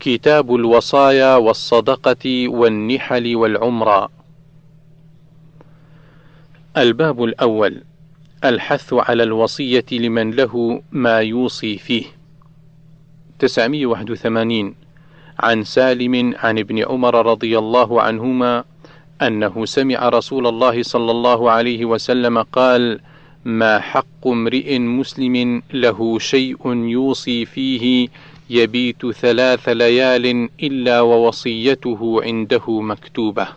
كتاب الوصايا والصدقة والنحل والعمرة. الباب الأول الحث على الوصية لمن له ما يوصي فيه. 981 عن سالم عن ابن عمر رضي الله عنهما أنه سمع رسول الله صلى الله عليه وسلم قال: ما حق امرئ مسلم له شيء يوصي فيه يبيت ثلاث ليال إلا ووصيته عنده مكتوبة.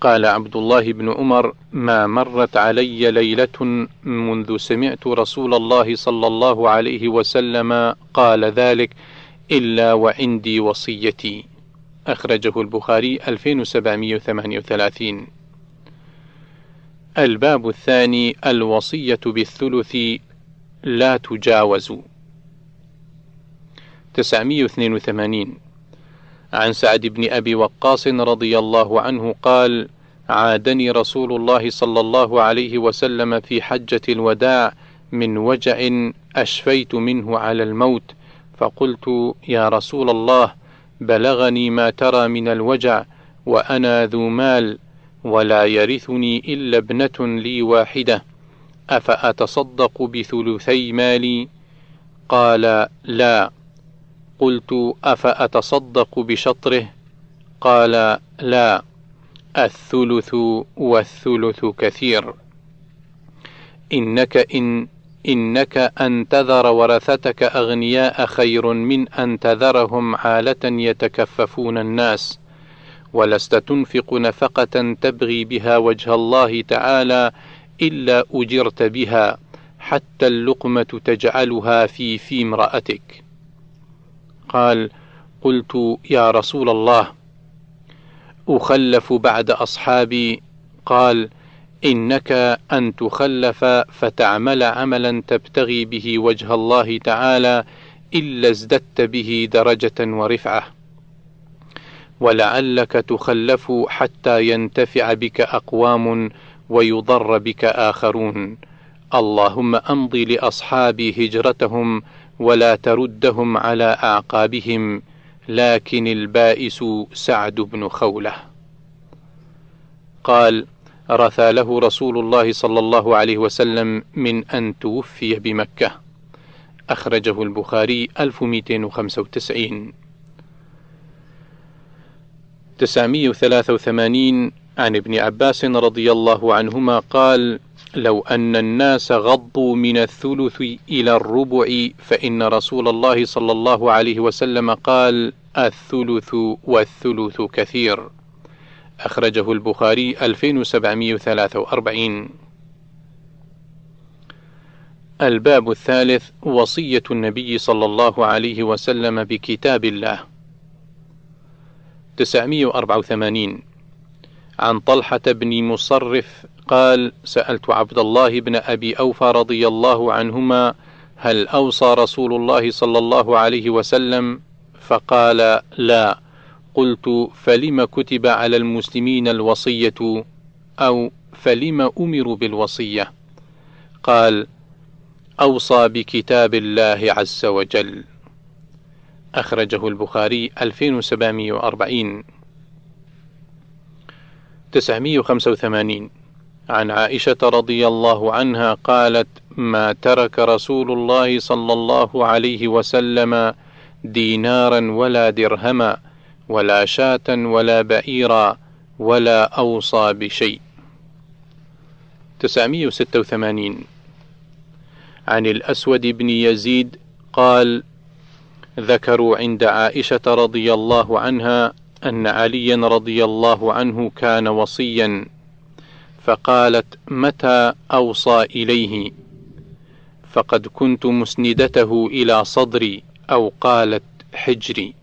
قال عبد الله بن عمر: ما مرت علي ليلة منذ سمعت رسول الله صلى الله عليه وسلم قال ذلك إلا وعندي وصيتي. أخرجه البخاري 2738 الباب الثاني الوصية بالثلث لا تجاوز 982 عن سعد بن أبي وقاص رضي الله عنه قال عادني رسول الله صلى الله عليه وسلم في حجة الوداع من وجع أشفيت منه على الموت فقلت يا رسول الله بلغني ما ترى من الوجع وأنا ذو مال ولا يرثني إلا ابنة لي واحدة أفأتصدق بثلثي مالي؟ قال لا. قلت أفأتصدق بشطره قال لا الثلث والثلث كثير إنك إن إنك أن تذر ورثتك أغنياء خير من أن تذرهم عالة يتكففون الناس ولست تنفق نفقة تبغي بها وجه الله تعالى إلا أجرت بها حتى اللقمة تجعلها في في امرأتك. قال: قلت يا رسول الله أخلف بعد أصحابي قال: إنك أن تخلف فتعمل عملا تبتغي به وجه الله تعالى إلا ازددت به درجة ورفعة. ولعلك تخلف حتى ينتفع بك أقوام ويضر بك آخرون اللهم أمضي لأصحابي هجرتهم ولا تردهم على أعقابهم لكن البائس سعد بن خولة. قال رثى له رسول الله صلى الله عليه وسلم من أن توفي بمكة. أخرجه البخاري 1295 983 عن ابن عباس رضي الله عنهما قال: لو أن الناس غضوا من الثلث إلى الربع فإن رسول الله صلى الله عليه وسلم قال: الثلث والثلث كثير. أخرجه البخاري 2743 الباب الثالث وصية النبي صلى الله عليه وسلم بكتاب الله. 984 عن طلحة بن مصرف قال: سألت عبد الله بن أبي أوفى رضي الله عنهما: هل أوصى رسول الله صلى الله عليه وسلم؟ فقال: لا. قلت: فلم كتب على المسلمين الوصية؟ أو فلم أمروا بالوصية؟ قال: أوصى بكتاب الله عز وجل. أخرجه البخاري 2740 985 عن عائشة رضي الله عنها قالت: ما ترك رسول الله صلى الله عليه وسلم دينارا ولا درهما ولا شاة ولا بئيرا ولا أوصى بشيء. 986 عن الأسود بن يزيد قال: ذكروا عند عائشة رضي الله عنها أن عليا رضي الله عنه كان وصيا فقالت متى أوصى إليه؟ فقد كنت مسندته إلى صدري أو قالت حجري.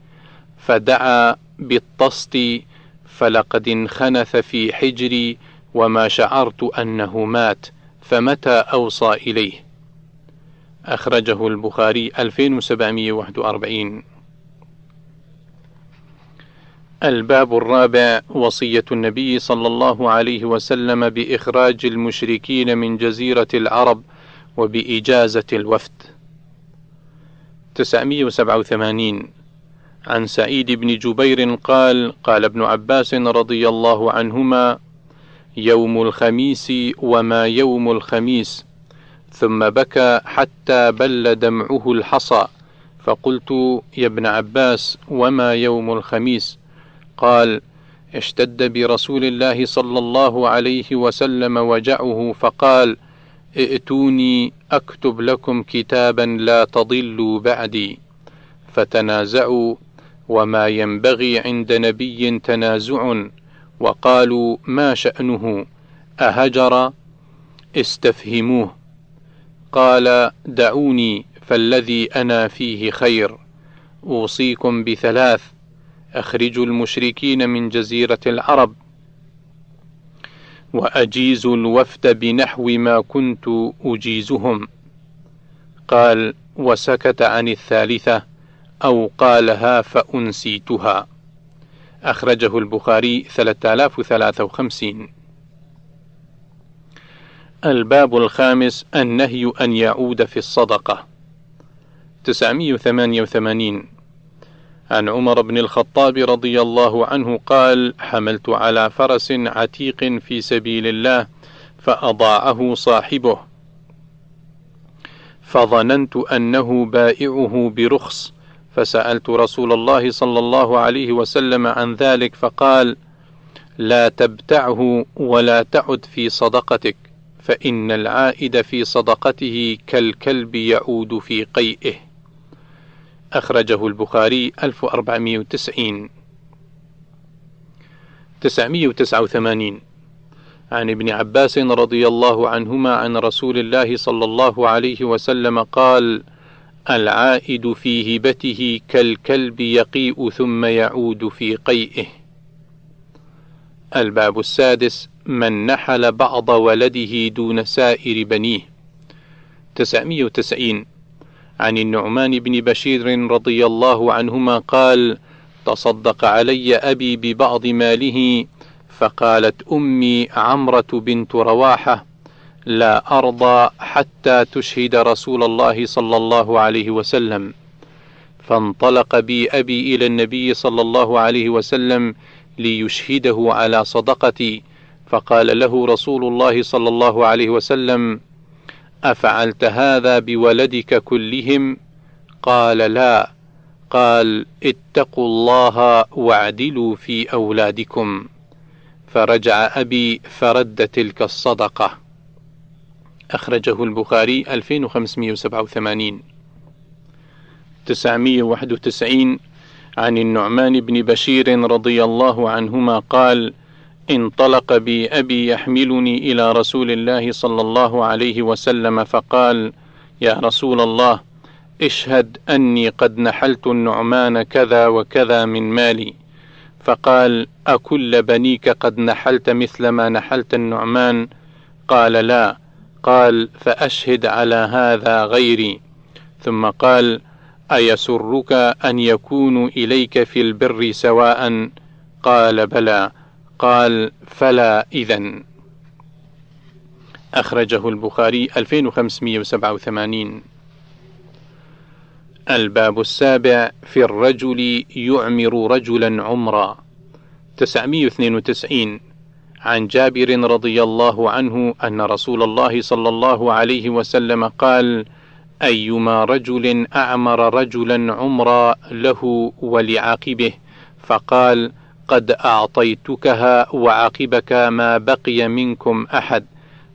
فدعا بالطست فلقد انخنث في حجري وما شعرت أنه مات فمتى أوصى إليه؟ أخرجه البخاري 2741 الباب الرابع وصية النبي صلى الله عليه وسلم بإخراج المشركين من جزيرة العرب وبإجازة الوفد. 987 عن سعيد بن جبير قال قال ابن عباس رضي الله عنهما يوم الخميس وما يوم الخميس. ثم بكى حتى بل دمعه الحصى. فقلت يا ابن عباس وما يوم الخميس؟ قال اشتد برسول الله صلى الله عليه وسلم وجعه فقال ائتوني أكتب لكم كتابا لا تضلوا بعدي. فتنازعوا وما ينبغي عند نبي تنازع. وقالوا ما شأنه؟ أهجر؟ استفهموه. قال دعوني فالذي أنا فيه خير. أوصيكم بثلاث. أخرجوا المشركين من جزيرة العرب. وأجيز الوفد بنحو ما كنت أجيزهم. قال وسكت عن الثالثة أو قالها فأنسيتها. أخرجه البخاري 3053 الباب الخامس النهي أن يعود في الصدقة. 988 عن عمر بن الخطاب رضي الله عنه قال حملت على فرس عتيق في سبيل الله فأضاعه صاحبه. فظننت أنه بائعه برخص فسألت رسول الله صلى الله عليه وسلم عن ذلك فقال لا تبتعه ولا تعد في صدقتك فإن العائد في صدقته كالكلب يعود في قيئه. أخرجه البخاري 1490 989 عن ابن عباس رضي الله عنهما عن رسول الله صلى الله عليه وسلم قال: العائد في هبته كالكلب يقيء ثم يعود في قيئه. الباب السادس من نحل بعض ولده دون سائر بنيه. 990 عن النعمان بن بشير رضي الله عنهما قال: تصدق علي أبي ببعض ماله فقالت أمي عمرة بنت رواحة: لا أرضى حتى تشهد رسول الله صلى الله عليه وسلم. فانطلق بي أبي إلى النبي صلى الله عليه وسلم ليشهده على صدقتي فقال له رسول الله صلى الله عليه وسلم أفعلت هذا بولدك كلهم؟ قال لا. قال اتقوا الله واعدلوا في أولادكم. فرجع أبي فرد تلك الصدقة. أخرجه البخاري 2587 991 عن النعمان بن بشير رضي الله عنهما قال: انطلق بي أبي يحملني إلى رسول الله صلى الله عليه وسلم فقال: يا رسول الله اشهد أني قد نحلت النعمان كذا وكذا من مالي. فقال: أكل بنيك قد نحلت مثل ما نحلت النعمان؟ قال: لا. قال فأشهد على هذا غيري ثم قال أيسرك أن يكونوا إليك في البر سواء قال بلى قال فلا إذن. أخرجه البخاري 2587 الباب السابع في الرجل يعمر رجلا عمرا. 992 عن جابر رضي الله عنه أن رسول الله صلى الله عليه وسلم قال: أيما رجل أعمر رجلا عمرا له ولعاقبه، فقال: قد أعطيتكها وعقبك ما بقي منكم أحد،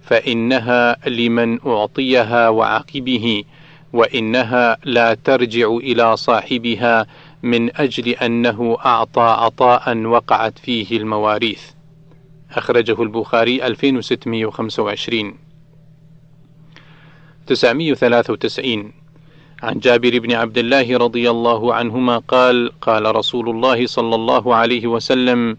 فإنها لمن أعطيها وعقبه، وإنها لا ترجع إلى صاحبها من أجل أنه أعطى عطاء وقعت فيه المواريث. أخرجه البخاري 2625 993 عن جابر بن عبد الله رضي الله عنهما قال قال رسول الله صلى الله عليه وسلم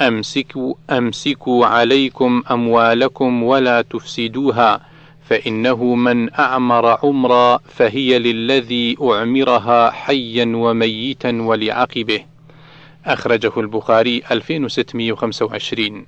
أمسكوا أمسكوا عليكم أموالكم ولا تفسدوها فإنه من أعمر عمرا فهي للذي أعمرها حيا وميتا ولعقبه. أخرجه البخاري 2625